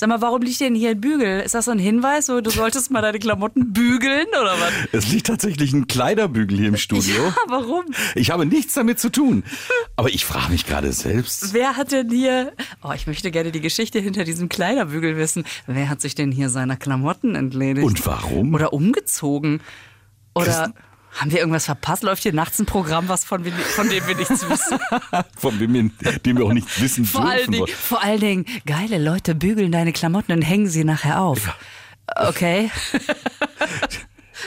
Sag mal, warum liegt denn hier ein Bügel? Ist das so ein Hinweis, so du solltest mal deine Klamotten bügeln oder was? Es liegt tatsächlich ein Kleiderbügel hier im Studio. Ja, warum? Ich habe nichts damit zu tun. Aber ich frage mich gerade selbst. Wer hat denn hier, oh, ich möchte gerne die Geschichte hinter diesem Kleiderbügel wissen. Wer hat sich denn hier seiner Klamotten entledigt? Und warum? Oder umgezogen? Oder haben wir irgendwas verpasst? Läuft hier nachts ein Programm, was von, von dem wir nichts wissen? Von dem wir, dem wir auch nichts wissen vor allen, dürfen. Dingen, vor allen Dingen, geile Leute bügeln deine Klamotten und hängen sie nachher auf. Okay.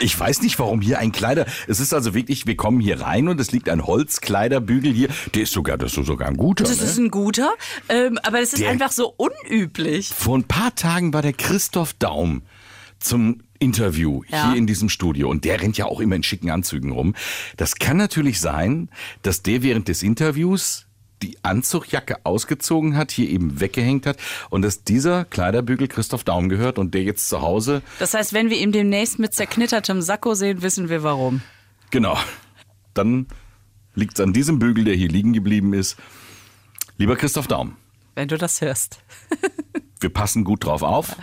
Ich weiß nicht, warum hier ein Kleider. Es ist also wirklich, wir kommen hier rein und es liegt ein Holzkleiderbügel hier. Der ist sogar, das ist sogar ein guter. Das ne? ist ein guter, ähm, aber das ist Der- einfach so unüblich. Vor ein paar Tagen war der Christoph Daum zum Interview Ja. hier in diesem Studio und der rennt ja auch immer in schicken Anzügen rum. Das kann natürlich sein, dass der während des Interviews die Anzugjacke ausgezogen hat, hier eben weggehängt hat und dass dieser Kleiderbügel Christoph Daum gehört und der jetzt zu Hause, Das heißt, wenn wir ihn demnächst mit zerknittertem Sakko sehen, wissen wir warum. genau, dann liegt es an diesem Bügel, der hier liegen geblieben ist. Lieber Christoph Daum, Wenn du das hörst. wir passen gut drauf auf.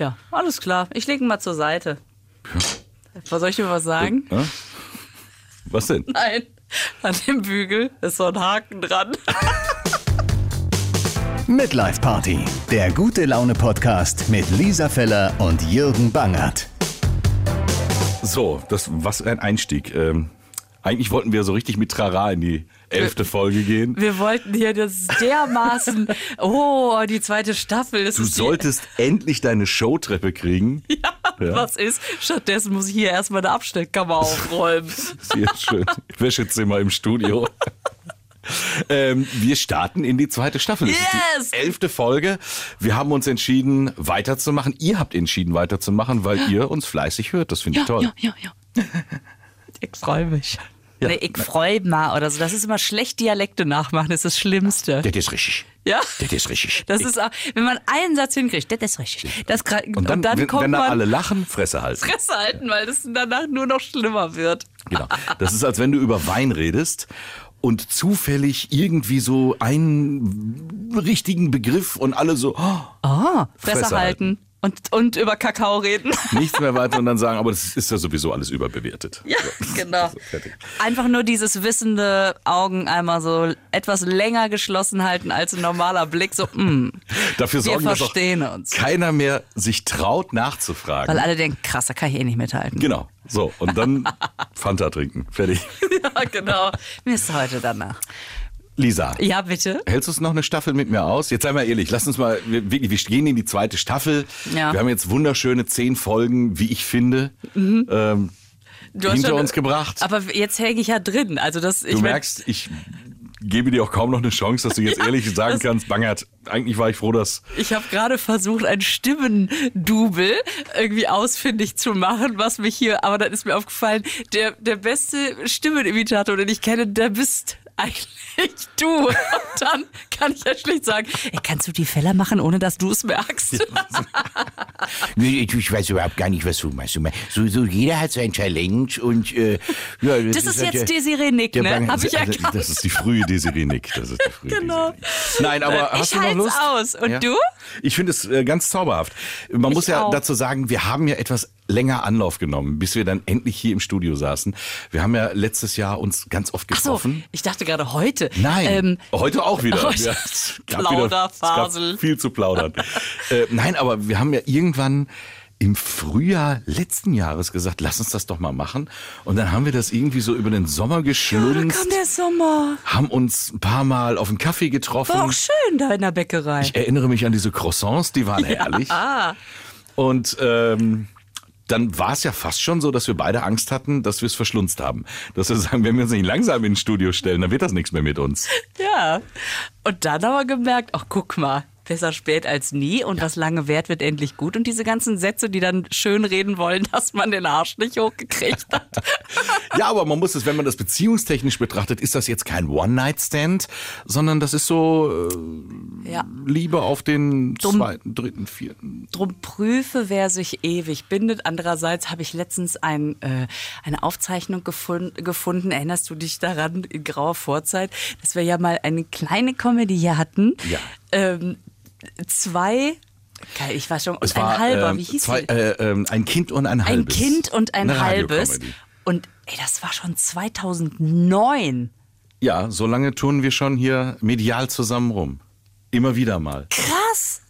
Ja, alles klar. Ich lege ihn mal zur Seite. Was soll ich dir was sagen? Ja? Was denn? Nein, an dem Bügel ist so ein Haken dran. Midlife Party, der gute Laune Podcast mit Lisa Feller und Jürgen Bangert. So, das was ein Einstieg. Ähm, eigentlich wollten wir so richtig mit Trara in die elfte Folge gehen. Wir wollten hier das dermaßen. Oh, die zweite Staffel. Das Du die- solltest endlich deine Showtreppe kriegen. Ja, was ist? Stattdessen muss ich hier erstmal eine Abstellkammer aufräumen. Sehr schön. Wäschezimmer im Studio. Ähm, wir starten in die zweite Staffel. Das Yes! ist die elfte Folge. Wir haben uns entschieden, weiterzumachen. Ihr habt entschieden, weiterzumachen, weil ihr uns fleißig hört. Das finde ich toll. ja, ja, ja. Ich freue mich. Ja. Nee, ich freue mich oder so. Das ist immer schlecht Dialekte nachmachen, das ist das Schlimmste. Das ist richtig. Ja? Das ist richtig. Das ist auch, wenn man einen Satz hinkriegt, das ist richtig. Das, gra- und dann, wenn, kommt wenn da alle lachen, Fresse halten. Fresse halten, weil das danach nur noch schlimmer wird. Genau. Das ist, als wenn du über Wein redest und zufällig irgendwie so einen richtigen Begriff und alle so oh, Ah, Fresse, Fresse halten. Und, und über Kakao reden. nichts mehr weiter und dann sagen, aber das ist ja sowieso alles überbewertet. Ja, genau. So, fertig. Einfach nur dieses wissende Augen einmal so etwas länger geschlossen halten als ein normaler Blick. So, mm, Dafür wir sorgen, dass auch verstehen uns. keiner mehr sich traut nachzufragen. Weil alle denken, krass, da kann ich eh nicht mithalten. genau. So, und dann Fanta trinken. Fertig. Ja, genau. Mir ist heute danach. Lisa. Ja, bitte. Hältst du es noch eine Staffel mit mir aus? Jetzt sei mal ehrlich, lass uns mal, wir, wirklich, wir gehen in die zweite Staffel. Ja. Wir haben jetzt wunderschöne zehn Folgen, wie ich finde, Mhm. ähm, Du hast hinter uns gebracht. Aber jetzt hänge ich ja drin. Also das, ich Du merkst, ich gebe dir auch kaum noch eine Chance, dass du jetzt ehrlich sagen kannst, Bangert, eigentlich war ich froh, dass... Ich habe gerade versucht, ein Stimmendubel irgendwie ausfindig zu machen, was mich hier, aber dann ist mir aufgefallen, der, der beste Stimmenimitator, den ich kenne, der bist eigentlich du. Und dann kann ich ja schlicht sagen, ey, kannst du die Fälle machen, ohne dass du es merkst? Ich, ich weiß überhaupt gar nicht, was du meinst, So, so jeder hat sein Challenge und äh, ja, Das ist halt jetzt der- Desiree Nick, ne? Bang- Hab ich Also, erkannt. das ist die frühe Desiree Nick. Das ist die frühe Genau. Nein, aber Ich hast du noch Lust? aus. Und du? Ich finde es äh, ganz zauberhaft. Man muss ja auch. dazu sagen, wir haben ja etwas länger Anlauf genommen, bis wir dann endlich hier im Studio saßen. Wir haben ja letztes Jahr uns ganz oft Ach so, getroffen. ich dachte gerade heute. Nein, Ähm, heute auch wieder. heute- Ja, Plauderfasel. viel zu plaudern. äh, nein, aber wir haben ja irgendwann im Frühjahr letzten Jahres gesagt, lass uns das doch mal machen. Und dann haben wir das irgendwie so über den Sommer geschlunzt, kam der Sommer. haben uns ein paar Mal auf einen Kaffee getroffen. War auch schön da in der Bäckerei. Ich erinnere mich an diese Croissants, die waren herrlich. Und ähm, dann war es ja fast schon so, dass wir beide Angst hatten, dass wir es verschlunzt haben. Dass wir sagen, wenn wir uns nicht langsam ins Studio stellen, dann wird das nichts mehr mit uns. Ja. Und dann aber gemerkt, ach guck mal, besser spät als nie und was lange währt, wird endlich gut. Und diese ganzen Sätze, die dann schön reden wollen, dass man den Arsch nicht hochgekriegt hat. Ja, aber man muss es, wenn man das beziehungstechnisch betrachtet, ist das jetzt kein One-Night-Stand, sondern das ist so äh, ja. Liebe auf den Dumm. zweiten, dritten, vierten. Drum prüfe, wer sich ewig bindet. Andererseits habe ich letztens ein, äh, eine Aufzeichnung gefun gefunden. Erinnerst du dich daran in grauer Vorzeit, dass wir ja mal eine kleine Comedy hier hatten? Ja. Ähm, zwei Geil, ich war schon. Es ein war halber, ähm, wie hieß zwei, äh, ähm, Ein Kind und ein Ein halbes. Kind und ein Eine halbes. Und ey, das war schon 2009. Ja, so lange tun wir schon hier medial zusammen rum. Immer wieder mal. Krass.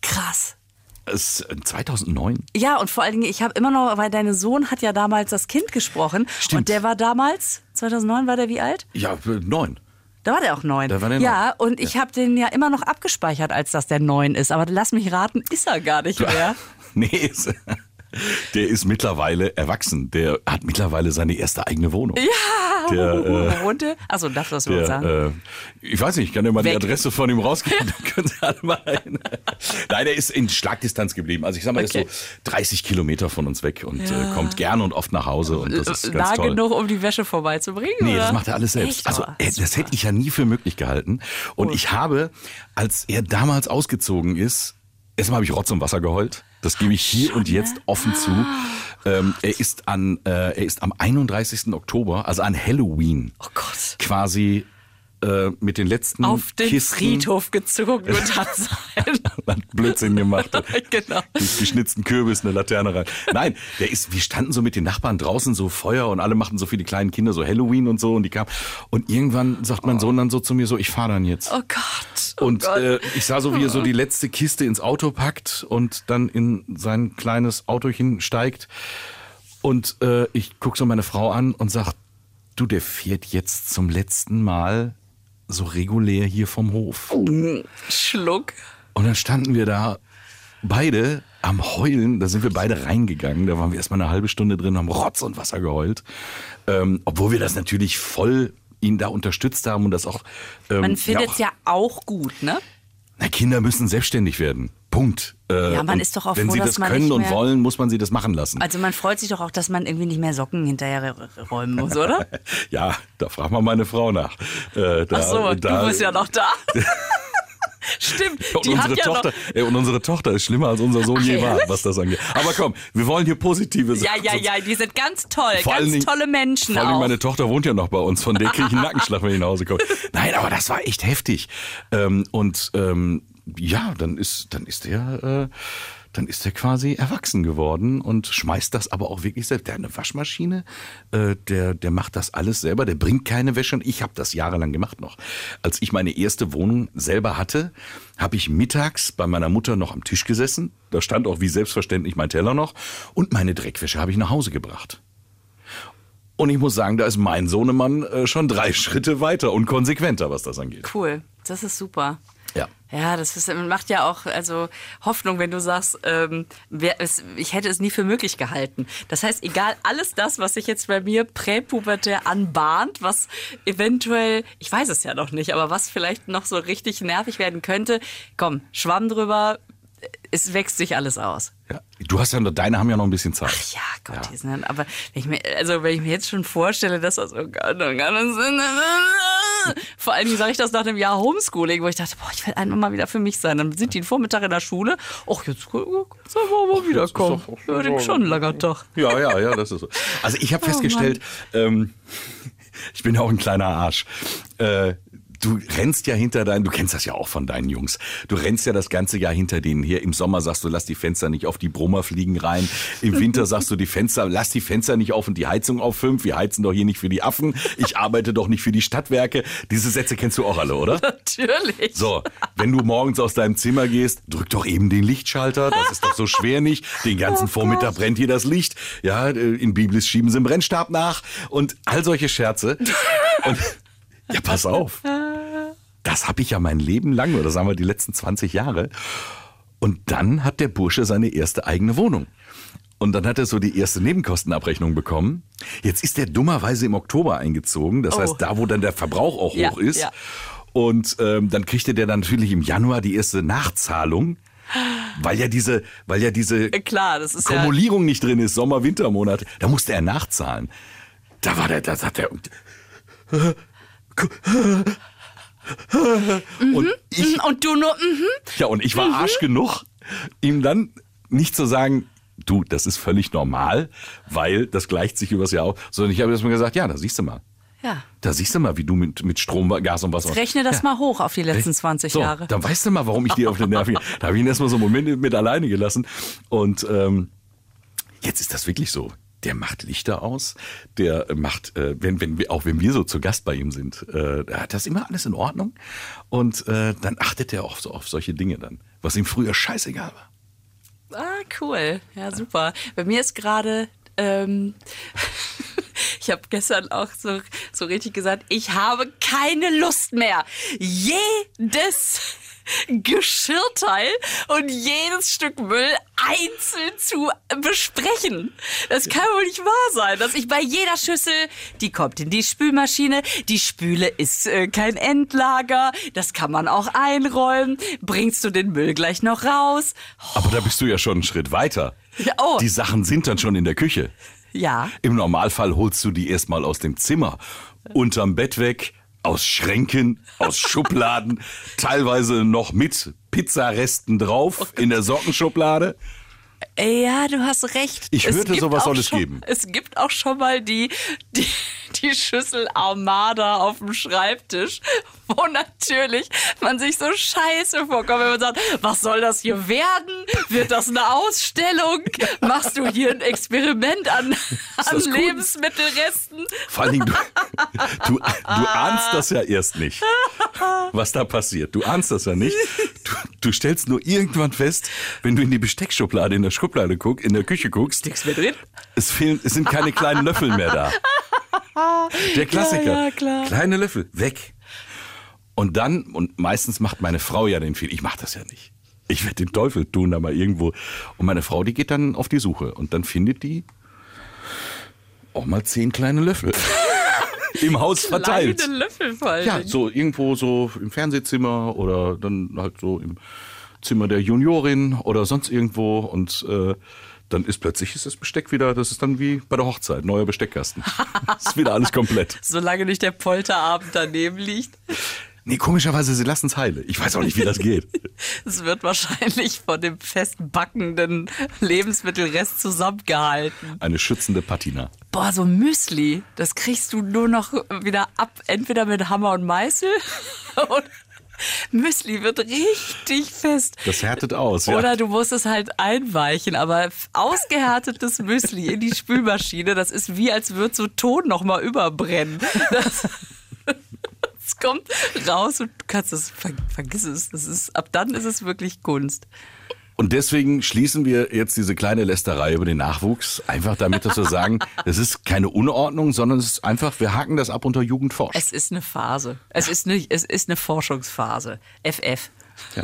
Krass. Es, äh, 2009? Ja, und vor allen Dingen, ich habe immer noch, weil dein Sohn hat ja damals das Kind gesprochen. Stimmt. Und der war damals, 2009 war der wie alt? Ja, äh, neun. Da war der auch neun. Da war der ja, neun. und ich habe den ja immer noch abgespeichert, als dass der neun ist. Aber lass mich raten, ist er gar nicht mehr. nee, ist, der ist mittlerweile erwachsen. Der hat mittlerweile seine erste eigene Wohnung. Ja, Der, äh, wo wohnt der? Achso, darf das Der, sagen? äh, ich weiß nicht, ich kann dir mal Weg. die Adresse von ihm rausgeben, dann können Sie alle mal hin. Nein, er ist in Schlagdistanz geblieben. Also ich sag mal, er Okay. ist so 30 Kilometer von uns weg und äh, kommt gerne und oft nach Hause und das ist ganz nah toll. genug, um die Wäsche vorbeizubringen? Nee, oder? das macht er alles selbst. Echt? Also Oh, äh, das hätte ich ja nie für möglich gehalten. Und ich habe, als er damals ausgezogen ist, erstmal habe ich Rotz und Wasser geheult. Das gebe ich hier und jetzt offen zu. Ähm, er ist an, äh, er ist am 31. Oktober, also an Halloween, Oh Gott. quasi äh, mit den letzten Auf den Kisten Friedhof gezogen und hat sein. hat Blödsinn gemacht. Genau. Mit geschnitzten Kürbis eine Laterne rein. Nein, der ist, wir standen so mit den Nachbarn draußen, so Feuer und alle machten so für die kleinen Kinder so Halloween und so und die kamen. Und irgendwann sagt mein Sohn dann so zu mir so, ich fahre dann jetzt. Oh Gott. Oh Und Gott. äh, ich sah so, wie er so die letzte Kiste ins Auto packt und dann in sein kleines Autochen steigt. Und äh, ich guck so meine Frau an und sag, du, der fährt jetzt zum letzten Mal so regulär hier vom Hof. Schluck. Und dann standen wir da beide am Heulen. Da sind wir beide reingegangen. Da waren wir erstmal eine halbe Stunde drin, haben Rotz und Wasser geheult. Ähm, obwohl wir das natürlich voll ihn da unterstützt haben und das auch. Ähm, Man findet es ja auch gut, ne? Na, Kinder müssen selbstständig werden. Punkt. Äh, Ja, man ist doch auch Wenn froh, sie dass das man können und wollen, muss man sie das machen lassen. Also man freut sich doch auch, dass man irgendwie nicht mehr Socken hinterher räumen muss, oder? ja, da fragt man meine Frau nach. Äh, da, Ach so, da, du bist ja noch da. Stimmt, Und die unsere, hat ja Tochter, noch... ey, und unsere Tochter ist schlimmer als unser Sohn Ach, je war, was das angeht. Aber komm, wir wollen hier positive Ja, Sachen. ja, ja, die sind ganz toll, Vor allen ganz Dingen- tolle Menschen Vor allem meine Tochter wohnt ja noch bei uns, von der kriege ich einen Nackenschlag, wenn ich nach Hause komme. Nein, aber das war echt heftig. Ähm, und ähm, ja, dann ist, dann ist der, äh, dann ist er quasi erwachsen geworden und schmeißt das aber auch wirklich selbst. Der hat eine Waschmaschine, äh, der, der macht das alles selber, der bringt keine Wäsche und ich habe das jahrelang gemacht noch. Als ich meine erste Wohnung selber hatte, habe ich mittags bei meiner Mutter noch am Tisch gesessen. Da stand auch wie selbstverständlich mein Teller noch und meine Dreckwäsche habe ich nach Hause gebracht. Und ich muss sagen, da ist mein Sohnemann äh, schon drei Schritte weiter und konsequenter, was das angeht. Cool, das ist super. Ja. Ja, das ist, macht ja auch also Hoffnung, wenn du sagst, ähm, wer, es, ich hätte es nie für möglich gehalten. Das heißt, egal alles das, was sich jetzt bei mir präpubertär anbahnt, was eventuell, ich weiß es ja noch nicht, aber was vielleicht noch so richtig nervig werden könnte, komm, Schwamm drüber, es wächst sich alles aus. ja. Du hast ja noch, deine haben ja noch ein bisschen Zeit. Ja, Gott, die sind, aber wenn ich mir, also wenn ich mir jetzt schon vorstelle, dass das so ganz, ganz vor allen Dingen sage ich das nach einem Jahr Homeschooling, wo ich dachte, boah, ich will einmal mal wieder für mich sein. Dann sind die den Vormittag in der Schule. Ach, jetzt du aber mal wiederkommen. Ja, denk schon ein langer Tag. Ja, ja, ja, das ist so. Also ich habe festgestellt, ähm, ich bin ja auch ein kleiner Arsch. Äh, du rennst ja hinter deinen, du kennst das ja auch von deinen Jungs. Du rennst ja das ganze Jahr hinter denen hier. Im Sommer sagst du, lass die Fenster nicht auf die Brummer fliegen rein. Im Winter sagst du, die Fenster, lass die Fenster nicht auf und die Heizung auf fünf. Wir heizen doch hier nicht für die Affen. Ich arbeite doch nicht für die Stadtwerke. Diese Sätze kennst du auch alle, oder? Natürlich. So, wenn du morgens aus deinem Zimmer gehst, drück doch eben den Lichtschalter. Das ist doch so schwer nicht. Den ganzen Vormittag brennt hier das Licht. Ja, äh, in Biblis schieben sie einen Brennstab nach und all solche Scherze. Und ja, pass auf. Das habe ich ja mein Leben lang, oder sagen wir die letzten 20 Jahre. Und dann hat der Bursche seine erste eigene Wohnung. Und dann hat er so die erste Nebenkostenabrechnung bekommen. Jetzt ist er dummerweise im Oktober eingezogen. Das Oh. heißt, da, wo dann der Verbrauch auch Ja, hoch ist. ja. Und ähm, dann kriegte der dann natürlich im Januar die erste Nachzahlung, weil ja diese, weil ja diese Äh, Klar, das ist ja. Nicht drin ist, Sommer, Wintermonate. Da musste er nachzahlen. Da war der, da sagt er. Und ich, Und du nur, mhm. ja, und ich war Arsch genug, ihm dann nicht zu sagen, du, das ist völlig normal, weil das gleicht sich übers Jahr auf, sondern ich habe jetzt mal gesagt, ja, da siehst du mal. Ja. Da siehst du mal, wie du mit, mit Strom, Gas und Wasser. Rechne das mal hoch auf die letzten 20 so, Jahre. Dann weißt du mal, warum ich dir auf den Nerven gehe. Da habe ich ihn erstmal so einen Moment mit alleine gelassen. Und ähm, jetzt ist das wirklich so. Der macht Lichter aus, der macht, äh, wenn, wenn wir, auch wenn wir so zu Gast bei ihm sind, äh, hat das immer alles in Ordnung. Und äh, dann achtet er auch so auf solche Dinge dann, was ihm früher scheißegal war. Ah, cool. Ja, super. Bei mir ist gerade, ähm, ich habe gestern auch so, so richtig gesagt, ich habe keine Lust mehr. Jedes Geschirrteil und jedes Stück Müll einzeln zu besprechen. Das kann wohl nicht wahr sein, dass ich bei jeder Schüssel, die kommt in die Spülmaschine, die Spüle ist äh, kein Endlager, das kann man auch einräumen, bringst du den Müll gleich noch raus? Aber da bist du ja schon einen Schritt weiter. Ja, oh. Die Sachen sind dann schon in der Küche. Ja. Im Normalfall holst du die erstmal aus dem Zimmer, unterm Bett weg, aus Schränken, aus Schubladen, teilweise noch mit Pizzaresten drauf in der Sockenschublade. Ja, du hast recht. Ich hörte, sowas soll es geben. Es gibt auch schon mal die, die, die Schüssel Armada auf dem Schreibtisch, wo natürlich man sich so scheiße vorkommt, wenn man sagt, was soll das hier werden? Wird das eine Ausstellung? Machst du hier ein Experiment an, an? Lebensmittelresten? Vor allen Dingen, du, du, du ahnst das ja erst nicht, was da passiert. Du ahnst das ja nicht. Du, du stellst nur irgendwann fest, wenn du in die Besteckschublade in der Schublade guckst, in der Küche guckst, Nichts mehr drin? es fehlen, es sind keine kleinen Löffel mehr da. Der Klassiker. Ja, ja, klar. Kleine Löffel, weg. Und dann, und meistens macht meine Frau ja den Fehler, ich mache das ja nicht. Ich werde den Teufel tun da mal irgendwo. Und meine Frau, die geht dann auf die Suche und dann findet die auch mal zehn kleine Löffel. Im Haus verteilt. Kleine Löffel vor allen Ja, so irgendwo so im Fernsehzimmer oder dann halt so im Zimmer der Juniorin oder sonst irgendwo und äh, dann ist plötzlich ist das Besteck wieder, das ist dann wie bei der Hochzeit, neuer Besteckkasten. ist wieder alles komplett. Solange nicht der Polterabend daneben liegt. Nee, komischerweise, sie lassen es heile. Ich weiß auch nicht, wie das geht. Es wird wahrscheinlich von dem festbackenden Lebensmittelrest zusammengehalten. Eine schützende Patina. Boah, so Müsli, das kriegst du nur noch wieder ab, entweder mit Hammer und Meißel oder Müsli wird richtig fest. Das härtet aus, ja. Oder du musst es halt einweichen, aber ausgehärtetes Müsli in die Spülmaschine, das ist wie als würde so Ton nochmal überbrennen. Das, das kommt raus und du kannst es, ver, vergiss es. Das ist, ab dann ist es wirklich Kunst. Und deswegen schließen wir jetzt diese kleine Lästerei über den Nachwuchs, einfach damit, dass wir sagen, es ist keine Unordnung, sondern es ist einfach, wir haken das ab unter Jugendforsch. Es ist eine Phase. Es ist eine, es ist eine Forschungsphase. FF. Ja.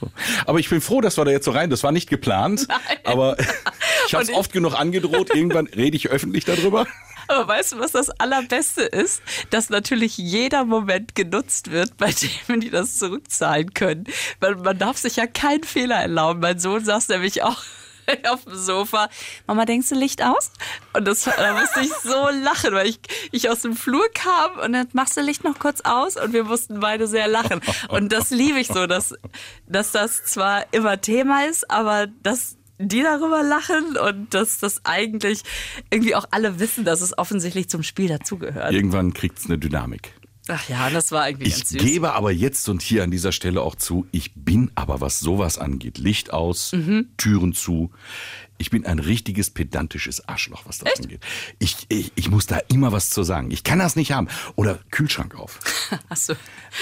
So. Aber ich bin froh, dass wir da jetzt so rein. Das war nicht geplant, aber ich habe es oft genug angedroht. Irgendwann rede ich öffentlich darüber. Aber weißt du, was das Allerbeste ist? Dass natürlich jeder Moment genutzt wird, bei dem die das zurückzahlen können. Weil man darf sich ja keinen Fehler erlauben. Mein Sohn saß nämlich auch auf dem Sofa. Mama, denkst du Licht aus? Und das, da musste ich so lachen, weil ich, ich aus dem Flur kam und dann machst du Licht noch kurz aus und wir mussten beide sehr lachen. Und das liebe ich so, dass, dass das zwar immer Thema ist, aber dass die darüber lachen und dass das eigentlich irgendwie auch alle wissen, dass es offensichtlich zum Spiel dazugehört. Irgendwann kriegt es eine Dynamik. Ach ja, das war irgendwie Ich ganz süß. gebe aber jetzt und hier an dieser Stelle auch zu, ich bin aber, was sowas angeht, Licht aus, Mhm. Türen zu. Ich bin ein richtiges pedantisches Arschloch, was das angeht. Ich, ich, ich muss da immer was zu sagen. Ich kann das nicht haben. Oder Kühlschrank auf. Hast du,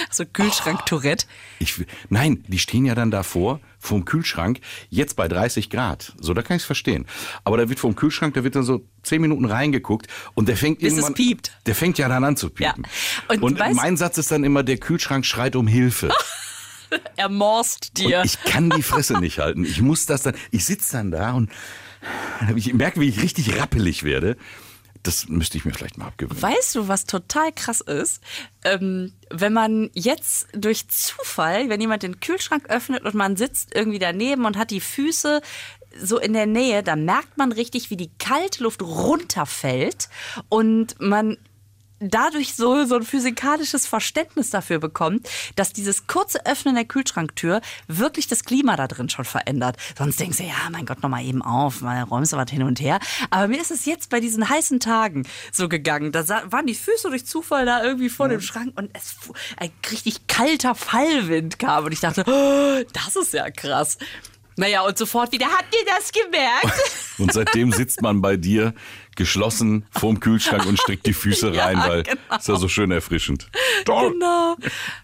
hast du Kühlschrank-Tourette? Will- nein, die stehen ja dann davor, vorm Kühlschrank, jetzt bei 30 Grad. So, da kann ich es verstehen. Aber da wird vom Kühlschrank, da wird dann so 10 Minuten reingeguckt und der fängt Bis es irgendwann. piept. Der fängt ja dann an zu piepen. Ja. Und, Und mein Satz ist dann immer, der Kühlschrank schreit um Hilfe. Ermorst dir. Und ich kann die Fresse nicht halten. Ich muss das dann, ich sitze dann da und ich merke, wie ich richtig rappelig werde. Das müsste ich mir vielleicht mal abgewöhnen. Weißt du, was total krass ist? Ähm, wenn man jetzt durch Zufall, wenn jemand den Kühlschrank öffnet und man sitzt irgendwie daneben und hat die Füße so in der Nähe, dann merkt man richtig, wie die Kaltluft runterfällt und man dadurch so, so ein physikalisches Verständnis dafür bekommen, dass dieses kurze Öffnen der Kühlschranktür wirklich das Klima da drin schon verändert. Sonst denkst du, ja, mein Gott, noch mal eben auf, mal räumst du was hin und her. Aber mir ist es jetzt bei diesen heißen Tagen so gegangen. Da waren die Füße durch Zufall da irgendwie vor dem Schrank und es ein richtig kalter Fallwind kam und ich dachte, oh, das ist ja krass. Naja, und sofort wieder, habt ihr das gemerkt? Und seitdem sitzt man bei dir geschlossen vorm Kühlschrank und streckt die Füße Ja, rein, weil genau. ist ja so schön erfrischend. Toll. Genau.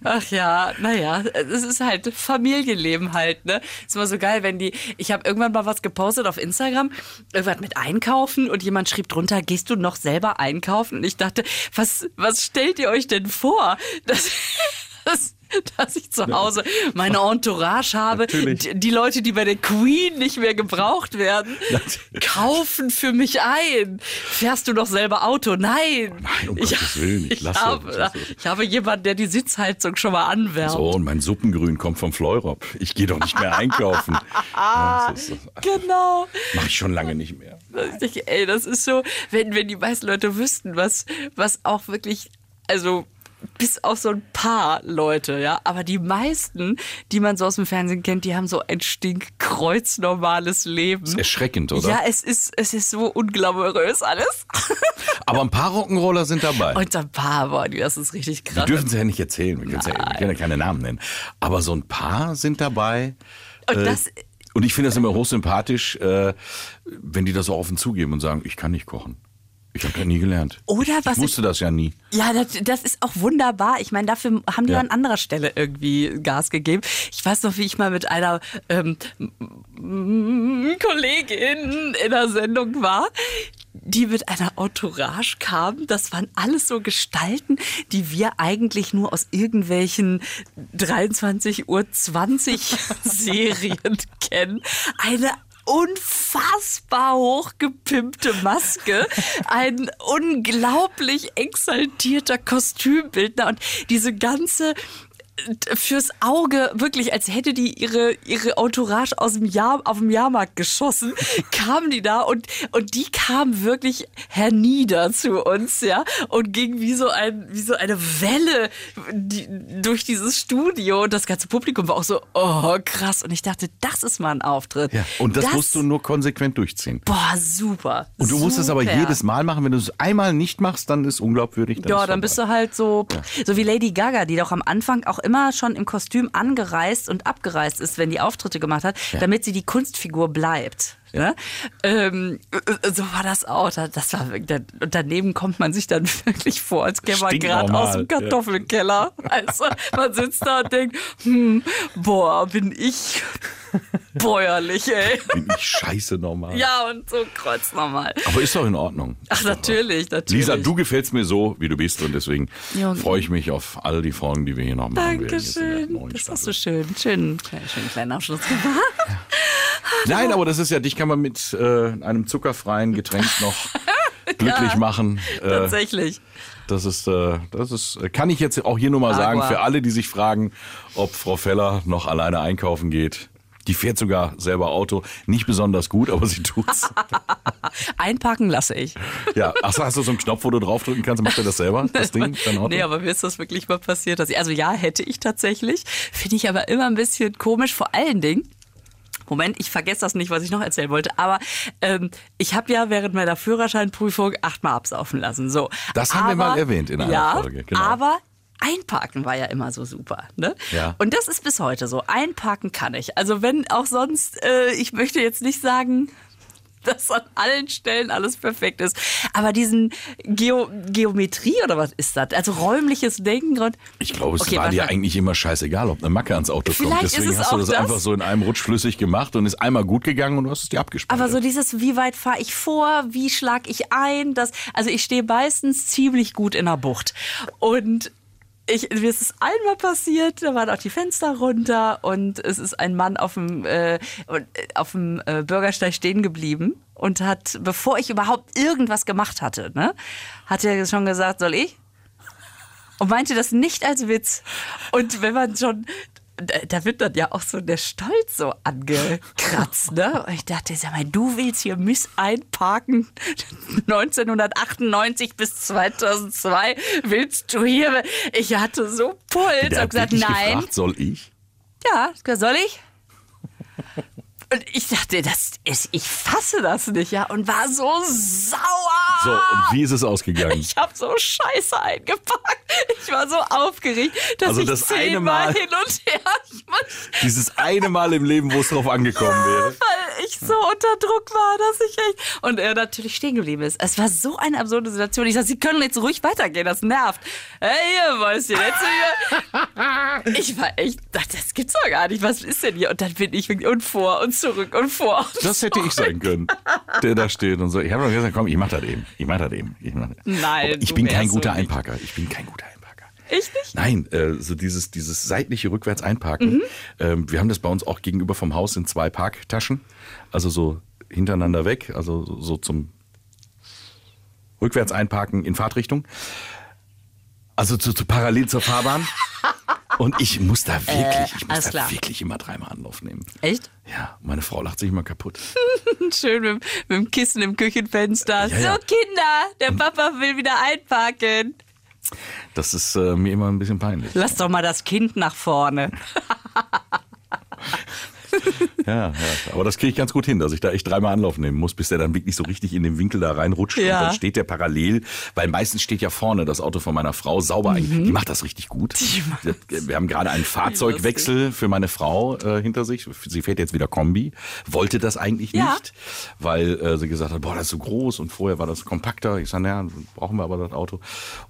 Ach ja, naja, es ist halt Familienleben halt, ne? Ist immer so geil, wenn die, ich habe irgendwann mal was gepostet auf Instagram, irgendwas mit Einkaufen und jemand schrieb drunter, gehst du noch selber einkaufen? Und ich dachte, was, was stellt ihr euch denn vor? Dass, dass, dass ich zu Hause meine Entourage habe, die, die Leute, die bei der Queen nicht mehr gebraucht werden, kaufen für mich ein. Fährst du noch selber Auto? Nein. Nein, um Gottes Willen, ich lasse habe, das. ich habe jemanden, der die Sitzheizung schon mal anwärmt. So, und mein Suppengrün kommt vom Fleurop. Ich gehe doch nicht mehr einkaufen. Ja, das ist, Genau. Mache ich schon lange nicht mehr. Ich denke, ey, das ist so, wenn, wenn die meisten Leute wüssten, was, was auch wirklich, also bis auf so ein paar Leute, ja, aber die meisten, die man so aus dem Fernsehen kennt, die haben so ein stinkkreuznormales Leben. Erschreckend, oder? Ja, es ist, es ist so unglamourös alles. Aber ein paar Rock'n'Roller sind dabei. Und ein paar, boah, das ist richtig Wir krass. dürfen sie ja nicht erzählen, wir, ja, wir können ja keine Namen nennen. Aber so ein paar sind dabei. Und Äh, das, und ich finde das immer hochsympathisch, äh, wenn die das so offen zugeben und sagen, ich kann nicht kochen. Ich habe ja nie gelernt. Oder was ich wusste das ja nie. Ja, das, das ist auch wunderbar. Ich meine, dafür haben die Ja. an anderer Stelle irgendwie Gas gegeben. Ich weiß noch, wie ich mal mit einer ähm, m- Kollegin in der Sendung war, die mit einer Entourage kam. Das waren alles so Gestalten, die wir eigentlich nur aus irgendwelchen 23 Uhr 20 Serien kennen. Eine unfassbar hochgepimpte Maske, ein unglaublich exaltierter Kostümbildner und diese ganze fürs Auge wirklich, als hätte die ihre, ihre Entourage aus dem Jahr, auf dem Jahrmarkt geschossen, kamen die da und, und die kamen wirklich hernieder zu uns, ja, und ging wie so ein, wie so eine Welle die, durch dieses Studio und das ganze Publikum war auch so, oh, krass. Und ich dachte, das ist mal ein Auftritt. Ja. Und das, musst du nur konsequent durchziehen. Boah, super. Und du musst es aber jedes Mal machen. Wenn du es einmal nicht machst, dann ist unglaubwürdig. Dann Ja, ist dann bist du halt so, so wie Lady Gaga, die doch am Anfang auch immer schon im Kostüm angereist und abgereist ist, wenn die Auftritte gemacht hat, damit sie die Kunstfigur bleibt. Ne? Ähm, äh, so war das auch. Da- Das war und daneben kommt man sich dann wirklich vor, als käme man gerade aus dem ja. Kartoffelkeller. Also man sitzt da und denkt, hm, boah, bin ich bäuerlich, ey. Bin ich scheiße normal. Ja, und so kreuznnormal. Aber ist doch in Ordnung. Ach, Ist natürlich, natürlich. Lisa, du gefällst mir so, wie du bist und deswegen Junge. freue ich mich auf all die Folgen, die wir hier noch machen werden. in der Dankeschön. Das hast Staffel. du schön, schön, schön kleinen Abschluss gemacht. Nein, aber das ist ja, dich kann man mit äh, einem zuckerfreien Getränk noch glücklich machen. Äh, Tatsächlich. das ist, äh, das ist, äh, kann ich jetzt auch hier nur mal sagen, Agua. für alle, die sich fragen, ob Frau Feller noch alleine einkaufen geht. Die fährt sogar selber Auto. Nicht besonders gut, aber sie tut's. Einpacken lasse ich. ja. Achso, hast du so einen Knopf, wo du draufdrücken kannst? Macht er das selber, das Ding? Dein Auto? Nee, aber mir ist das wirklich mal passiert. Dass ich, also ja, hätte ich tatsächlich. Finde ich aber immer ein bisschen komisch. Vor allen Dingen, Moment, ich vergesse das nicht, was ich noch erzählen wollte. Aber ähm, ich habe ja während meiner Führerscheinprüfung achtmal absaufen lassen. So. Das haben wir mal erwähnt in einer ja, Folge, genau. Aber Einparken war ja immer so super. Ne? Ja. Und das ist bis heute so. Einparken kann ich. Also wenn auch sonst, äh, ich möchte jetzt nicht sagen, dass an allen Stellen alles perfekt ist. Aber diesen Geo Geometrie oder was ist das? Also räumliches Denken und Ich glaube, es Okay, war dir eigentlich immer scheißegal, ob eine Macke ans Auto kommt. Deswegen es hast du das, das. einfach so in einem Rutsch flüssig gemacht und ist einmal gut gegangen und du hast es dir abgespeichert. Aber so dieses, wie weit fahre ich vor, wie schlage ich ein, das, also ich stehe meistens ziemlich gut in der Bucht. Und ich, mir ist es einmal passiert, da waren auch die Fenster runter und es ist ein Mann auf dem, äh, auf dem äh, Bürgersteig stehen geblieben und hat, bevor ich überhaupt irgendwas gemacht hatte, ne, hat er schon gesagt, soll ich? Und meinte das nicht als Witz. Und wenn man schon da, wird dann ja auch so der Stolz so angekratzt, ne? Und ich dachte, sag mal, du willst hier Miss einparken 1998 bis 2002 willst du hier? Ich hatte so Puls. Ich hab hat gesagt, nein. gefragt, soll ich? Ja, soll ich? Und ich dachte, das ist, ich fasse das nicht, ja, und war so sauer. So, und wie ist es ausgegangen? Ich habe so Scheiße eingepackt. Ich war so aufgeregt, dass Also ich das eine zehnmal Mal- hin und her. Ich Dieses eine Mal im Leben, wo es drauf angekommen wäre. weil ich so unter Druck war, dass ich echt. Und er natürlich stehen geblieben ist. Es war so eine absurde Situation. Ich sag, Sie können jetzt ruhig weitergehen, das nervt. Hey, ihr Mäuschen, jetzt hier. Ich war echt, das gibt's doch gar nicht. Was ist denn hier? Und dann bin ich und vor und zurück und vor. Das hätte ich sein können, der da steht und so. Ich habe doch gesagt, komm, ich mach das eben. Ich mach das eben. Ich, mach das. Nein, Aber ich bin kein so guter nicht. Einparker. Ich bin kein guter Einparker. Ich nicht? Nein, äh, so dieses, dieses seitliche rückwärts einparken. Mhm. Ähm, wir haben das bei uns auch gegenüber vom Haus in zwei Parktaschen. Also so hintereinander weg, also so, so zum rückwärts einparken in Fahrtrichtung. Also zu, zu parallel zur Fahrbahn. Und ich muss da wirklich, ich muss Äh, da klar. wirklich immer dreimal Anlauf nehmen. Echt? Ja, meine Frau lacht sich immer kaputt. Schön mit, mit dem Kissen im Küchenfenster. Ja, ja. So, Kinder, der Papa will wieder einparken. Das ist äh, mir immer ein bisschen peinlich. Lass doch mal das Kind nach vorne. Ja, ja. Aber das kriege ich ganz gut hin, dass ich da echt dreimal Anlauf nehmen muss, bis der dann wirklich so richtig in den Winkel da reinrutscht. Ja. Und dann steht der parallel, weil meistens steht ja vorne das Auto von meiner Frau sauber. eigentlich. Die macht das richtig gut. Mhm. Die Wir haben gerade einen Fahrzeugwechsel für meine Frau äh, hinter sich. Sie fährt jetzt wieder Kombi. Wollte das eigentlich Ja. nicht, weil äh, sie gesagt hat, boah, das ist so groß und vorher war das kompakter. Ich sage, naja, brauchen wir aber das Auto.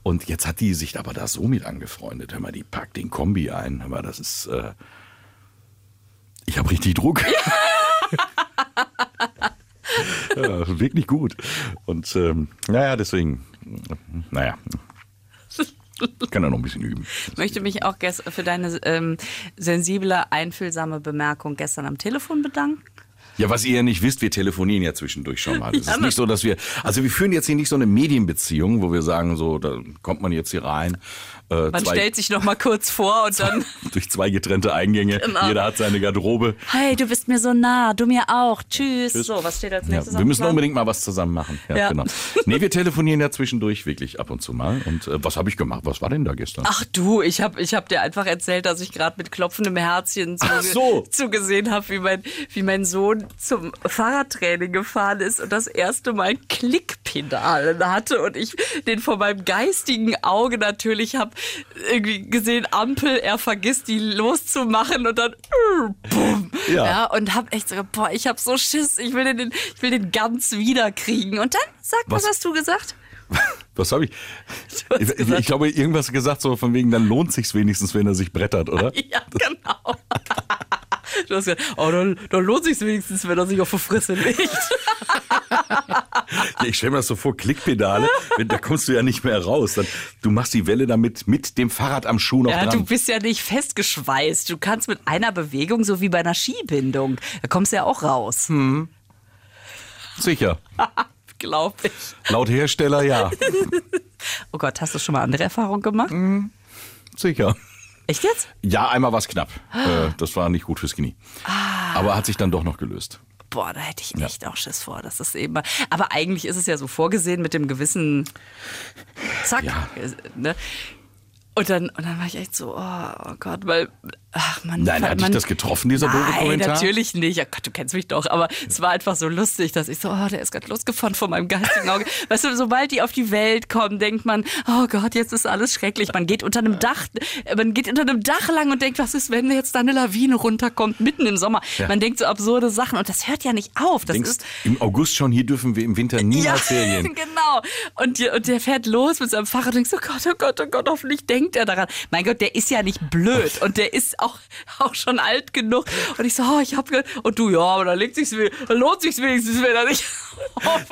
Und jetzt hat die sich aber da so mit angefreundet. Hör mal, die packt den Kombi ein. Hör mal, das ist... Äh, ich habe richtig Druck. ja, wirklich gut. Und ähm, naja, deswegen, naja, kann er noch ein bisschen üben. Ich möchte mich auch für deine ähm, sensible, einfühlsame Bemerkung gestern am Telefon bedanken. Ja, was ihr ja nicht wisst, wir telefonieren ja zwischendurch schon mal. Es Ja, ist nicht so, dass wir, also wir führen jetzt hier nicht so eine Medienbeziehung, wo wir sagen, so, da kommt man jetzt hier rein. Äh, Man zwei, stellt sich noch mal kurz vor und dann, durch zwei getrennte Eingänge. Genau. Jeder hat seine Garderobe. hey, du bist mir so nah, du mir auch, tschüss. Tschüss. So, was steht als Ja, nächstes wir auf müssen Plan? unbedingt mal was zusammen machen. Ja, Ja. genau. Nee, wir telefonieren ja zwischendurch wirklich ab und zu mal. Und äh, was habe ich gemacht? Was war denn da gestern? Ach du, ich habe ich hab dir einfach erzählt, dass ich gerade mit klopfendem Herzchen Ach so. zugesehen habe, wie mein, wie mein Sohn zum Fahrradtraining gefahren ist und das erste Mal Klickpedalen hatte und ich den vor meinem geistigen Auge natürlich habe irgendwie gesehen, Ampel, er vergisst die loszumachen und dann bumm. Ja. Ja. und hab echt so, boah, ich hab so Schiss, ich will den, ich will den ganz wiederkriegen. Und dann, sag, was, Was? hast du gesagt? Was habe ich? Ich, ich, glaube, irgendwas gesagt, so von wegen, dann lohnt sich's wenigstens, wenn er sich brettert, oder? Ja, genau. Du hast gesagt, oh, dann, dann lohnt sich wenigstens, wenn er sich auf die Fresse legt. Ja, ich stelle mir das so vor, Klickpedale, wenn, da kommst du ja nicht mehr raus. Dann, du machst die Welle damit mit dem Fahrrad am Schuh noch Ja, dran. du bist ja nicht festgeschweißt. Du kannst mit einer Bewegung, so wie bei einer Skibindung, da kommst du ja auch raus. Hm. Sicher. Glaub ich. Laut Hersteller ja. Oh Gott, hast du schon mal andere Erfahrungen gemacht? Hm. Sicher. Echt jetzt? Ja, einmal war es knapp. Äh, das war nicht gut fürs Knie. Ah. Aber hat sich dann doch noch gelöst. Boah, da hätte ich echt auch Schiss vor. Das ist eben. Aber eigentlich ist es ja so vorgesehen mit dem gewissen Zack. Ja. Ne? Und dann, und dann war ich echt so, oh, oh Gott, weil, ach man. Nein, hat dich das getroffen, dieser doofe Nein, Kommentar? natürlich nicht. Ja Gott, du kennst mich doch. Aber es war einfach so lustig, dass ich so, oh, der ist gerade losgefahren vor meinem geistigen Auge. Weißt du, sobald die auf die Welt kommen, denkt man, oh Gott, jetzt ist alles schrecklich. Man geht unter einem Dach, man geht unter einem Dach lang und denkt, was ist, wenn jetzt da eine Lawine runterkommt, mitten im Sommer. Ja. Man denkt so absurde Sachen und das hört ja nicht auf. Das Denkst, ist, im August schon, hier dürfen wir im Winter niemals Ferien. genau. Und, und der fährt los mit seinem Fahrrad und denkt so, Gott, oh Gott, oh Gott, hoffentlich denkt er daran. Mein Gott, der ist ja nicht blöd und der ist auch, auch schon alt genug. Und ich so, oh, ich hab ge und du, ja, aber da legt sich's, lohnt sich's wenigstens, wenn er nicht.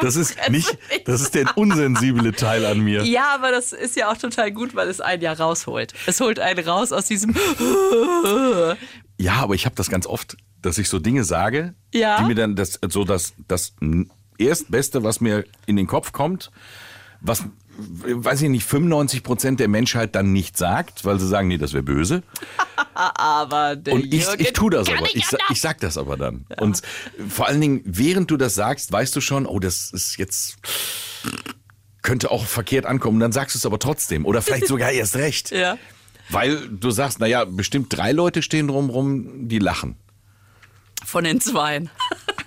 Das ist nicht, das ist der unsensible Teil an mir. Ja, aber das ist ja auch total gut, weil es einen ja rausholt. Es holt einen raus aus diesem. Ja, aber ich habe das ganz oft, dass ich so Dinge sage, Ja. die mir dann das so das das erstbeste, was mir in den Kopf kommt, was weiß ich nicht, 95 Prozent der Menschheit dann nicht sagt, weil sie sagen, nee, das wäre böse. Aber der Und ich, Jürgen ich tue das aber. Ich, ich sag das aber dann. Und vor allen Dingen, während du das sagst, weißt du schon, oh, das ist jetzt könnte auch verkehrt ankommen. Dann sagst du es aber trotzdem. Oder vielleicht sogar erst recht. Ja. Weil du sagst, naja, bestimmt drei Leute stehen drumrum, die lachen. Von den Zweien.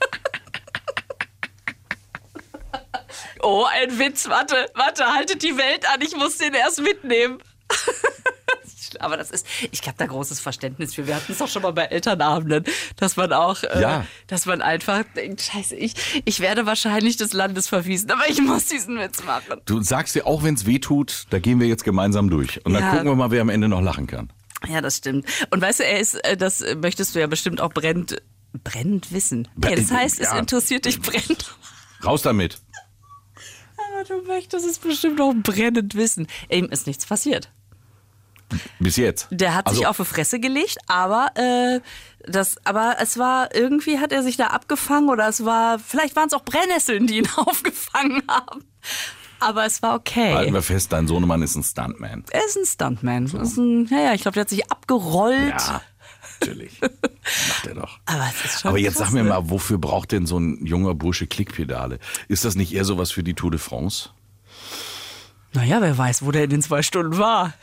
oh, ein Witz. Warte, warte, haltet die Welt an. Ich muss den erst mitnehmen. Aber das ist, ich habe da großes Verständnis für. Wir hatten es doch schon mal bei Elternabenden, dass man auch, äh, Ja. dass man einfach denkt, scheiße, ich, ich werde wahrscheinlich des Landes verwiesen, aber ich muss diesen Witz machen. Du sagst dir, auch wenn es weh tut, da gehen wir jetzt gemeinsam durch. Und dann Ja. gucken wir mal, wer am Ende noch lachen kann. Ja, das stimmt. Und weißt du, er ist, äh, das möchtest du ja bestimmt auch brennend, brennend wissen. Bre- Ja, das heißt, es ja. interessiert dich brennend. Raus damit. Du möchtest es bestimmt auch brennend wissen. Ihm ist nichts passiert. Bis jetzt. Der hat also, sich auf die Fresse gelegt, aber äh, das, aber es war irgendwie hat er sich da abgefangen oder es war, vielleicht waren es auch Brennnesseln, die ihn aufgefangen haben. Aber es war okay. Halten wir fest, dein Sohnemann ist ein Stuntman. er ist ein Stuntman. Das Ist ein, ja, ja, ich glaube, der hat sich abgerollt. Ja, natürlich. Macht er doch. Aber Aber jetzt krass, sag mir ne? mal, wofür braucht denn so ein junger Bursche Klickpedale? Ist das nicht eher sowas für die Tour de France? Naja, wer weiß, wo der in den zwei Stunden war.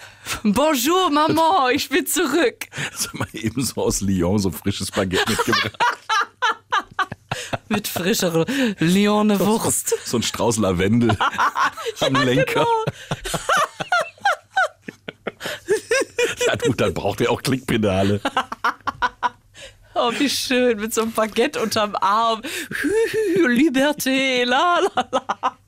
Bonjour, Maman, ich bin zurück. Sag mal eben so aus Lyon so frisches Baguette mitgebracht. Mit frischer Lione Wurst. So ein Strauß Lavendel am Lenker. Genau. Ja gut, dann braucht er auch Klickpedale. Oh, wie schön, mit so einem Baguette unterm Arm. Liberté, la la la.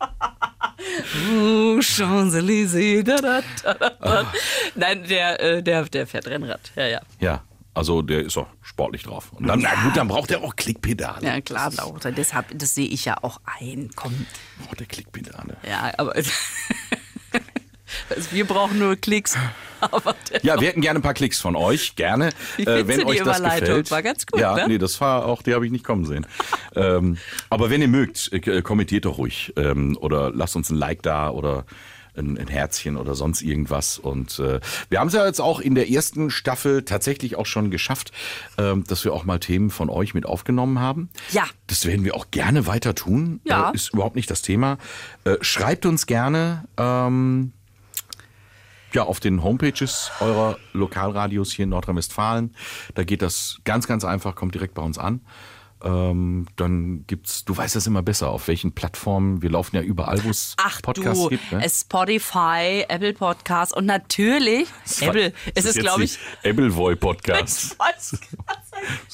Oh, Champs-Élysées. Da, da, da, da, da. Nein, der, äh, der, der fährt Rennrad. Ja, ja. Ja, also der ist doch sportlich drauf. Und dann, na gut, dann braucht er auch Klickpedale. Ja, klar, auch. Deshalb, das sehe ich ja auch ein. Komm. Braucht er Klickpedale. Ja, aber. Also wir brauchen nur Klicks. Ja, wir hätten gerne ein paar Klicks von euch, gerne. Äh, wenn euch das Überleitung? gefällt. War ganz gut, Ja, ne? nee, das war auch, die habe ich nicht kommen sehen. ähm, aber wenn ihr mögt, äh, kommentiert doch ruhig ähm, oder lasst uns ein Like da oder ein, ein Herzchen oder sonst irgendwas. Und äh, wir haben es ja jetzt auch in der ersten Staffel tatsächlich auch schon geschafft, ähm, dass wir auch mal Themen von euch mit aufgenommen haben. Ja. Das werden wir auch gerne weiter tun. Ja. Äh, ist überhaupt nicht das Thema. Äh, schreibt uns gerne. Ähm, ja, auf den Homepages eurer Lokalradios hier in Nordrhein-Westfalen. Da geht das ganz, ganz einfach, kommt direkt bei uns an. Ähm, dann gibt's, du weißt das immer besser, auf welchen Plattformen. Wir laufen ja überall, wo es Podcasts du, gibt. Ne? Spotify, Apple Podcasts und natürlich Apple. Es ist, glaube ich, Appleboy Podcast.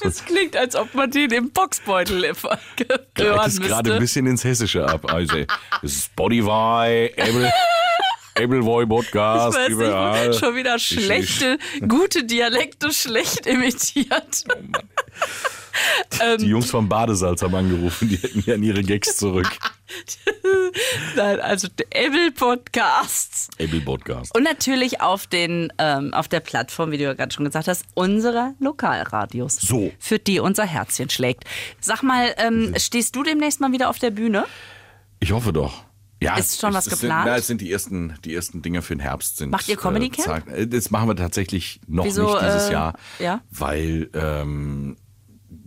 Es klingt, als ob man den im Boxbeutel hören es gerade ein müsste. bisschen ins Hessische ab. Also ist Spotify, Apple, Appleboy Ich weiß überall. nicht, schon wieder schlechte, gute Dialekte schlecht imitiert. Ähm, Die Jungs vom Badesalz haben angerufen, die hätten gerne ihre Gags zurück. Nein, also Apple Podcasts. Apple Podcast. Und natürlich auf den, ähm, auf der Plattform, wie du ja gerade schon gesagt hast, unserer Lokalradios. So. Für die unser Herzchen schlägt. Sag mal, ähm, stehst du demnächst mal wieder auf der Bühne? Ich hoffe doch. Ja, Ist schon was geplant? Sind, na, es sind die ersten, die ersten Dinge für den Herbst. Sind, Macht ihr Comedy Camp? Äh, Das machen wir tatsächlich noch Wieso, nicht dieses äh, Jahr. ja? Weil ähm,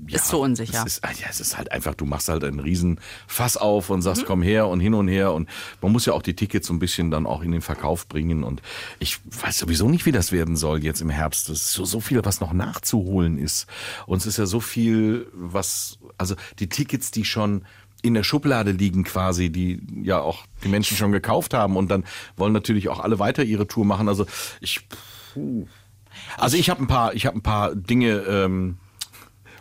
ja, Ist zu unsicher. Es ist, ah, ja, es ist halt einfach, du machst halt einen riesen Fass auf und Mhm. sagst, komm her und hin und her. Und man muss ja auch die Tickets so ein bisschen dann auch in den Verkauf bringen. Und ich weiß sowieso nicht, wie das werden soll jetzt im Herbst. Es ist so, so viel, was noch nachzuholen ist. Und es ist ja so viel, was, also die Tickets, die schon in der Schublade liegen quasi, die ja auch die Menschen schon gekauft haben und dann wollen natürlich auch alle weiter ihre Tour machen. Also ich, also ich habe ein paar, ich habe ein paar Dinge. Ähm,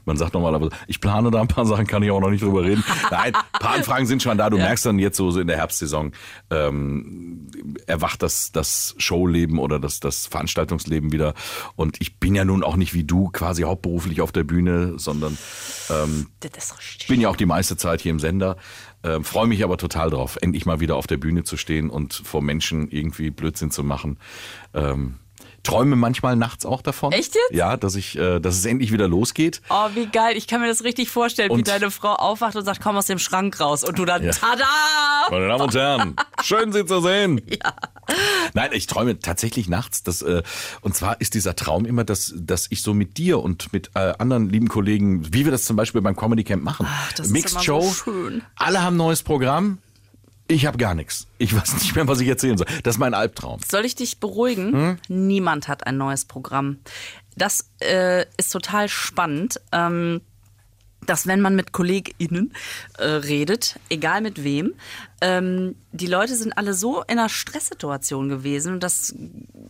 man sagt normalerweise, ich plane da ein paar Sachen, kann ich auch noch nicht drüber reden. Nein, ein paar Anfragen sind schon da. Du merkst dann jetzt so, so in der Herbstsaison, ähm, erwacht das, das Showleben oder das, das Veranstaltungsleben wieder. Und ich bin ja nun auch nicht wie du quasi hauptberuflich auf der Bühne, sondern ähm, bin ja auch die meiste Zeit hier im Sender. Ähm, Freue mich aber total drauf, endlich mal wieder auf der Bühne zu stehen und vor Menschen irgendwie Blödsinn zu machen. Ähm, träume manchmal nachts auch davon. Echt jetzt? Ja, dass ich, äh, dass es endlich wieder losgeht. Oh, wie geil. Ich kann mir das richtig vorstellen, wie Und- deine Frau aufwacht und sagt, komm aus dem Schrank raus. Und du dann, Ja. tada! Meine Damen und Herren, schön Sie zu sehen. Nein, ich träume tatsächlich nachts. Dass, äh, und zwar ist dieser Traum immer, dass, dass ich so mit dir und mit äh, anderen lieben Kollegen, wie wir das zum Beispiel beim Comedy Camp machen, das ist Mixed immer so Show, schön. alle haben ein neues Programm. Ich habe gar nichts. Ich weiß nicht mehr, was ich erzählen soll. Das ist mein Albtraum. Soll ich dich beruhigen? Hm? Niemand hat ein neues Programm. Das äh, ist total spannend. Ähm, dass wenn man mit KollegInnen äh, redet, egal mit wem, ähm, die Leute sind alle so in einer Stresssituation gewesen und das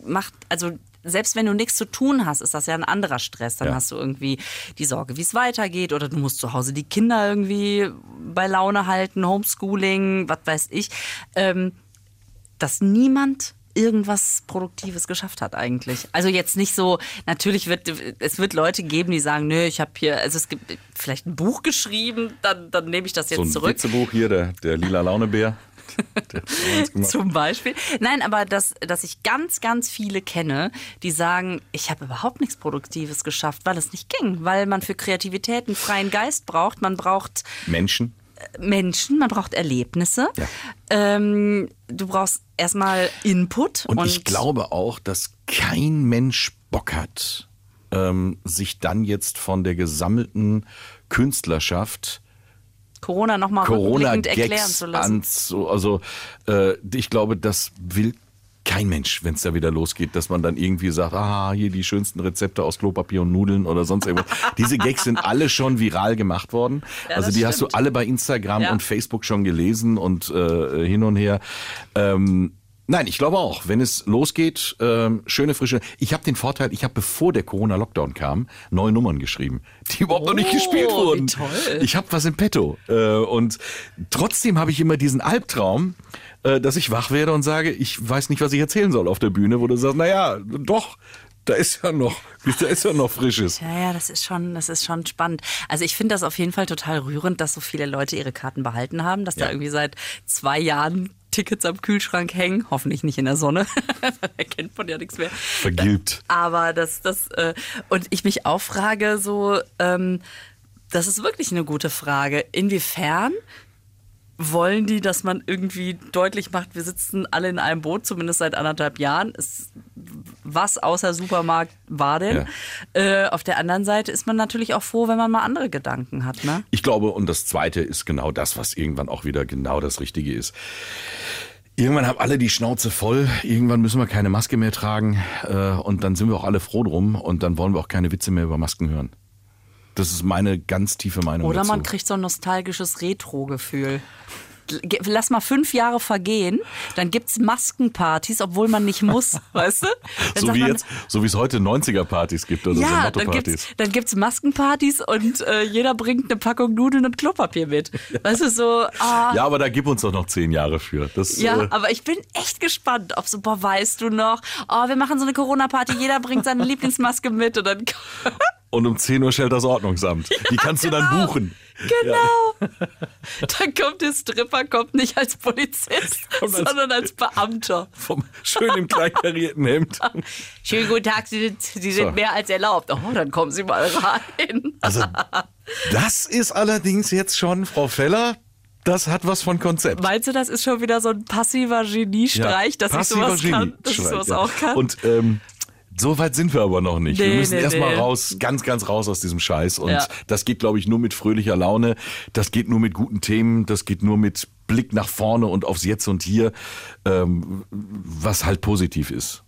macht, also selbst wenn du nichts zu tun hast, ist das ja ein anderer Stress. Dann Ja. hast du irgendwie die Sorge, wie es weitergeht oder du musst zu Hause die Kinder irgendwie bei Laune halten, Homeschooling, was weiß ich. Ähm, dass niemand irgendwas Produktives geschafft hat eigentlich. Also jetzt nicht so, natürlich wird es wird Leute geben, die sagen, nö, ich habe hier, also es gibt vielleicht ein Buch geschrieben, dann, dann nehme ich das jetzt So ein zurück. Witzebuch hier, der, der lila Launebär. Zum Beispiel. Nein, aber dass, dass ich ganz, ganz viele kenne, die sagen, ich habe überhaupt nichts Produktives geschafft, weil es nicht ging. Weil man für Kreativität einen freien Geist braucht. Man braucht Menschen. Menschen, man braucht Erlebnisse. Ja. Ähm, du brauchst erstmal Input. Und, ich glaube auch, dass kein Mensch Bock hat, ähm, sich dann jetzt von der gesammelten Künstlerschaft Corona nochmal rückblickend erklären zu lassen. an, also äh, ich glaube, das will kein Mensch, wenn es da wieder losgeht, dass man dann irgendwie sagt, ah, hier die schönsten Rezepte aus Klopapier und Nudeln oder sonst irgendwas. Diese Gags sind alle schon viral gemacht worden. Ja, also die hast du stimmt. alle bei Instagram Ja. und Facebook schon gelesen und äh, hin und her. Ähm, Nein, ich glaube auch, wenn es losgeht, ähm, schöne frische. Ich habe den Vorteil, ich habe bevor der Corona-Lockdown kam, neue Nummern geschrieben, die überhaupt noch nicht Oh, gespielt wie wurden. toll. Ich habe was im Petto. Äh, und trotzdem habe ich immer diesen Albtraum, äh, dass ich wach werde und sage, ich weiß nicht, was ich erzählen soll auf der Bühne, wo du sagst, naja, doch, da ist ja noch, da ist ja noch Frisches. Ja, ja, das ist schon, das ist schon spannend. Also ich finde das auf jeden Fall total rührend, dass so viele Leute ihre Karten behalten haben, dass Ja. da irgendwie seit zwei Jahren Tickets am Kühlschrank hängen, hoffentlich nicht in der Sonne, da erkennt man ja nichts mehr. Vergilbt. Aber das, das, äh, und ich mich auch frage, so, ähm, das ist wirklich eine gute Frage. Inwiefern wollen die, dass man irgendwie deutlich macht, wir sitzen alle in einem Boot, zumindest seit anderthalb Jahren. Es, was außer Supermarkt war denn? Äh, auf der anderen Seite ist man natürlich auch froh, wenn man mal andere Gedanken hat. Ne? Ich glaube, und das Zweite ist genau das, was irgendwann auch wieder genau das Richtige ist. Irgendwann haben alle die Schnauze voll, irgendwann müssen wir keine Maske mehr tragen äh, und dann sind wir auch alle froh drum und dann wollen wir auch keine Witze mehr über Masken hören. Das ist meine ganz tiefe Meinung Oder dazu. man kriegt so ein nostalgisches Retro-Gefühl. Ge- Lass mal fünf Jahre vergehen, dann gibt's Maskenpartys, obwohl man nicht muss, weißt du? Dann so wie man, jetzt, so wie es heute 90er-Partys gibt oder so Ja, dann Motto-Partys. dann gibt's Maskenpartys und äh, jeder bringt eine Packung Nudeln und Klopapier mit. Weißt du, so, ah, Ja, aber da gib uns doch noch zehn Jahre für. Das, ja, äh, aber ich bin echt gespannt, ob so, boah, weißt du noch, oh, wir machen so eine Corona-Party, jeder bringt seine Lieblingsmaske mit und dann, und um 10 Uhr stellt das Ordnungsamt. Die kannst du dann genau. buchen. genau. Dann kommt der Stripper, kommt nicht als Polizist, als- sondern als Beamter. Vom schön im kleinkarierten Hemd. Schönen guten Tag, Sie sind, Sie sind So. mehr als erlaubt. Oh, dann kommen Sie mal rein. Also, das ist allerdings jetzt schon, Frau Feller, das hat was von Konzept. Meinst du, das ist schon wieder so ein passiver Geniestreich, dass ich sowas kann, dass ich sowas ja. auch kann? Und ähm, so weit sind wir aber noch nicht. wir Nee, müssen nee, erstmal nee. raus, ganz, ganz raus aus diesem Scheiß. Und Ja. das geht, glaube ich, nur mit fröhlicher Laune. Das geht nur mit guten Themen. Das geht nur mit Blick nach vorne und aufs Jetzt und Hier, ähm, was halt positiv ist.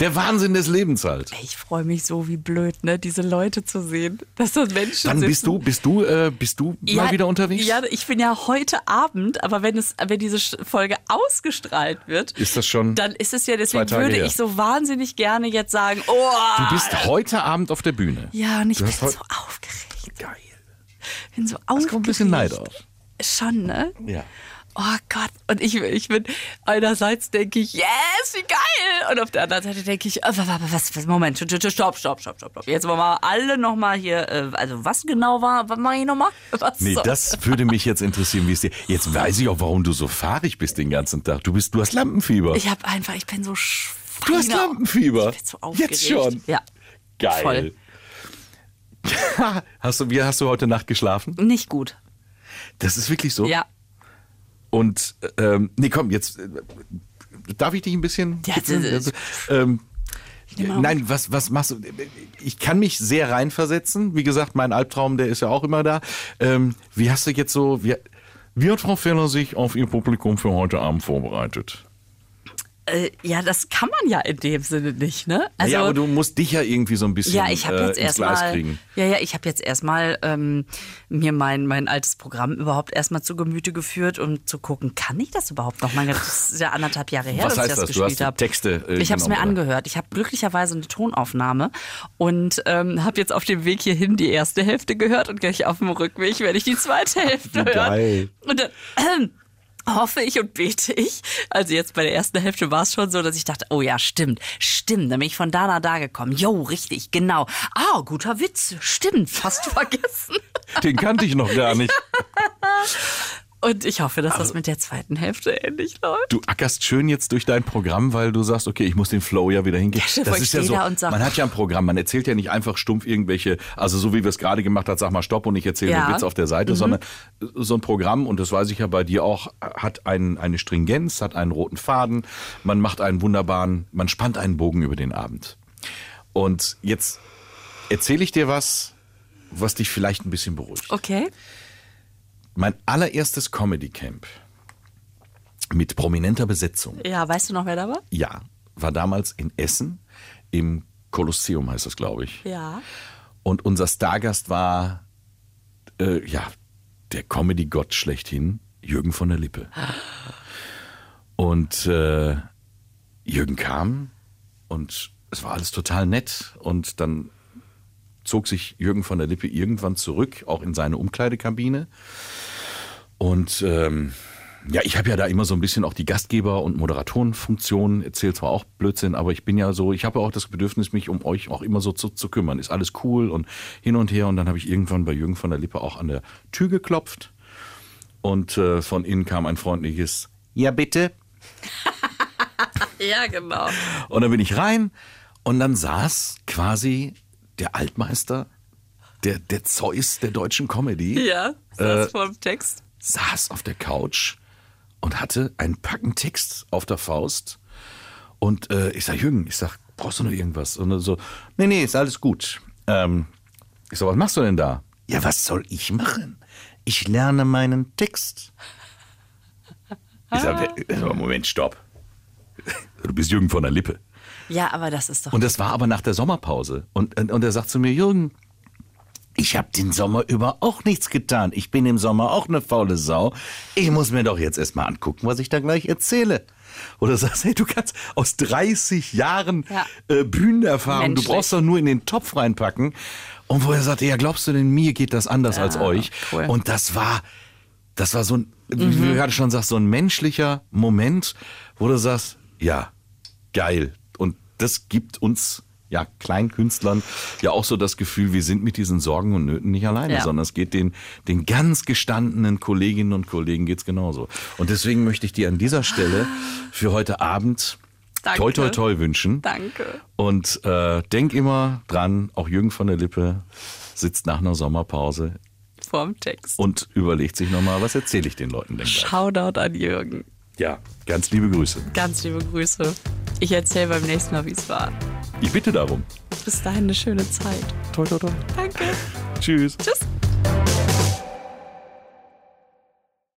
Der Wahnsinn des Lebens halt. Ich freue mich so wie blöd, ne, diese Leute zu sehen. Dass das Menschen Dann sitzen. bist du, bist du, äh, bist du mal wieder unterwegs? Ja, ich bin ja heute Abend, aber wenn es, wenn diese Folge ausgestrahlt wird, Ist das schon dann ist es ja, deswegen würde her? ich so wahnsinnig gerne jetzt sagen, oh, Du bist heute Abend auf der Bühne. ja, und ich bin so aufgeregt. Geil. Bin so Es aufgeregt. kommt ein bisschen Neid auf. Schon, ne? Ja. Oh Gott. Und ich, ich bin, einerseits denke ich, yes, wie geil. Und auf der anderen Seite denke ich, äh, was, was, was, Moment, stopp, stopp, stopp, stopp, stopp. Jetzt wollen wir alle nochmal hier, äh, also was genau war, was mache ich nochmal? Nee, soll- das würde mich jetzt interessieren, wie es dir. Jetzt weiß ich auch, warum du so fahrig bist den ganzen Tag. Du bist, du hast Lampenfieber. Ich habe einfach, ich bin so sch- Du hast. Lampenfieber. Ich bin so aufgeregt. Jetzt schon. Ja. Geil. Voll. hast du, wie hast du heute Nacht geschlafen? Nicht gut. Das ist wirklich so. Ja. Und ähm, nee, komm, jetzt äh, darf ich dich ein bisschen. Ja, das ist- ähm, nein, was, was machst du? Ich kann mich sehr reinversetzen. Wie gesagt, mein Albtraum, der ist ja auch immer da. Ähm, wie hast du jetzt so, wie, wie hat Frau Feller sich auf ihr Publikum für heute Abend vorbereitet? Äh, ja, das kann man ja in dem Sinne nicht, ne? Also, ja, aber du musst dich ja irgendwie so ein bisschen Ja, ich habe äh, jetzt ins Gleis erstmal, kriegen. ja, ja, ich habe jetzt erstmal ähm, mir mein mein altes Programm überhaupt erstmal zu Gemüte geführt, um zu gucken, kann ich das überhaupt noch? Mein Gott, das ist ja anderthalb Jahre her, Was dass ich das, das? Gespielt habe. Texte, äh, ich habe es mir oder? angehört. Ich habe glücklicherweise eine Tonaufnahme und ähm, habe jetzt auf dem Weg hierhin die erste Hälfte gehört und gleich auf dem Rückweg werde ich die zweite Hälfte hören. geil. Und dann ähm, hoffe ich und bete ich. Also jetzt bei der ersten Hälfte war es schon so, dass ich dachte, oh ja, stimmt, stimmt, dann bin ich von da nach da gekommen. Jo, richtig, genau. Ah, guter Witz, stimmt, fast vergessen. Den kannte ich noch gar nicht. Und ich hoffe, dass das mit der zweiten Hälfte ähnlich läuft. Du ackerst schön jetzt durch dein Programm, weil du sagst, okay, ich muss den Flow ja wieder hingehen. Ja, das ist ja so, sag- man hat ja ein Programm, man erzählt ja nicht einfach stumpf irgendwelche, also so wie wir es gerade gemacht hat, sag mal Stopp und ich erzähle Ja. den Witz auf der Seite, sondern so ein Programm, und das weiß ich ja bei dir auch, hat ein, eine Stringenz, hat einen roten Faden, man macht einen wunderbaren, man spannt einen Bogen über den Abend. Und jetzt erzähle ich dir was, was dich vielleicht ein bisschen beruhigt. Okay. Mein allererstes Comedy Camp mit prominenter Besetzung. Ja, weißt du noch, wer da war? Ja, war damals in Essen im Kolosseum heißt das, glaube ich. Ja. Und unser Stargast war äh, ja der Comedy-Gott schlechthin, Jürgen von der Lippe. Und äh, Jürgen kam und es war alles total nett und dann zog sich Jürgen von der Lippe irgendwann zurück, auch in seine Umkleidekabine. Und ähm, ja, ich habe ja da immer so ein bisschen auch die Gastgeber- und Moderatorenfunktion, erzählt zwar auch Blödsinn, aber ich bin ja so, ich habe auch das Bedürfnis, mich um euch auch immer so zu, zu kümmern. Ist alles cool und hin und her. Und dann habe ich irgendwann bei Jürgen von der Lippe auch an der Tür geklopft. Und äh, von innen kam ein freundliches Ja, bitte. Ja, genau. Und dann bin ich rein und dann saß quasi der Altmeister, der, der Zeus der deutschen Comedy, Ja, das vor dem Text. saß auf der Couch und hatte einen Packen Text auf der Faust. Und äh, ich sag, Jürgen, ich sag, brauchst du noch irgendwas? Und er so, nee, nee, ist alles gut. Ähm, ich sag, was machst du denn da? Ja, was soll ich machen? Ich lerne meinen Text. Ich sag, äh, Moment, stopp. Du bist Jürgen von der Lippe. Ja, aber das ist doch. Und das war aber nach der Sommerpause. Und, und, und er sagt zu mir, Jürgen, ich habe den Sommer über auch nichts getan. Ich bin im Sommer auch eine faule Sau. Ich muss mir doch jetzt erstmal angucken, was ich da gleich erzähle. Oder sagst, hey, du kannst aus 30 Jahren Ja. äh, Bühnenerfahrung, Menschlich. du brauchst doch nur in den Topf reinpacken. Und wo er sagte, ja, glaubst du denn, mir geht das anders als euch? cool. Und das war, das war so ein, wie du gerade schon sagst, so ein menschlicher Moment, wo du sagst, ja, geil. Das gibt uns, ja, Kleinkünstlern ja auch so das Gefühl, wir sind mit diesen Sorgen und Nöten nicht alleine, Ja. sondern es geht den, den ganz gestandenen Kolleginnen und Kollegen geht's genauso. Und deswegen möchte ich dir an dieser Stelle für heute Abend Danke. toi toi toi wünschen. Danke. Und äh, denk immer dran, auch Jürgen von der Lippe sitzt nach einer Sommerpause Vorm Text. und überlegt sich nochmal, was erzähle ich den Leuten denn gleich? Shoutout an Jürgen. Ja, ganz liebe Grüße. Ganz liebe Grüße. Ich erzähle beim nächsten Mal, wie es war. Ich bitte darum. Bis dahin eine schöne Zeit. Toi toi toi. Danke. Tschüss. Tschüss.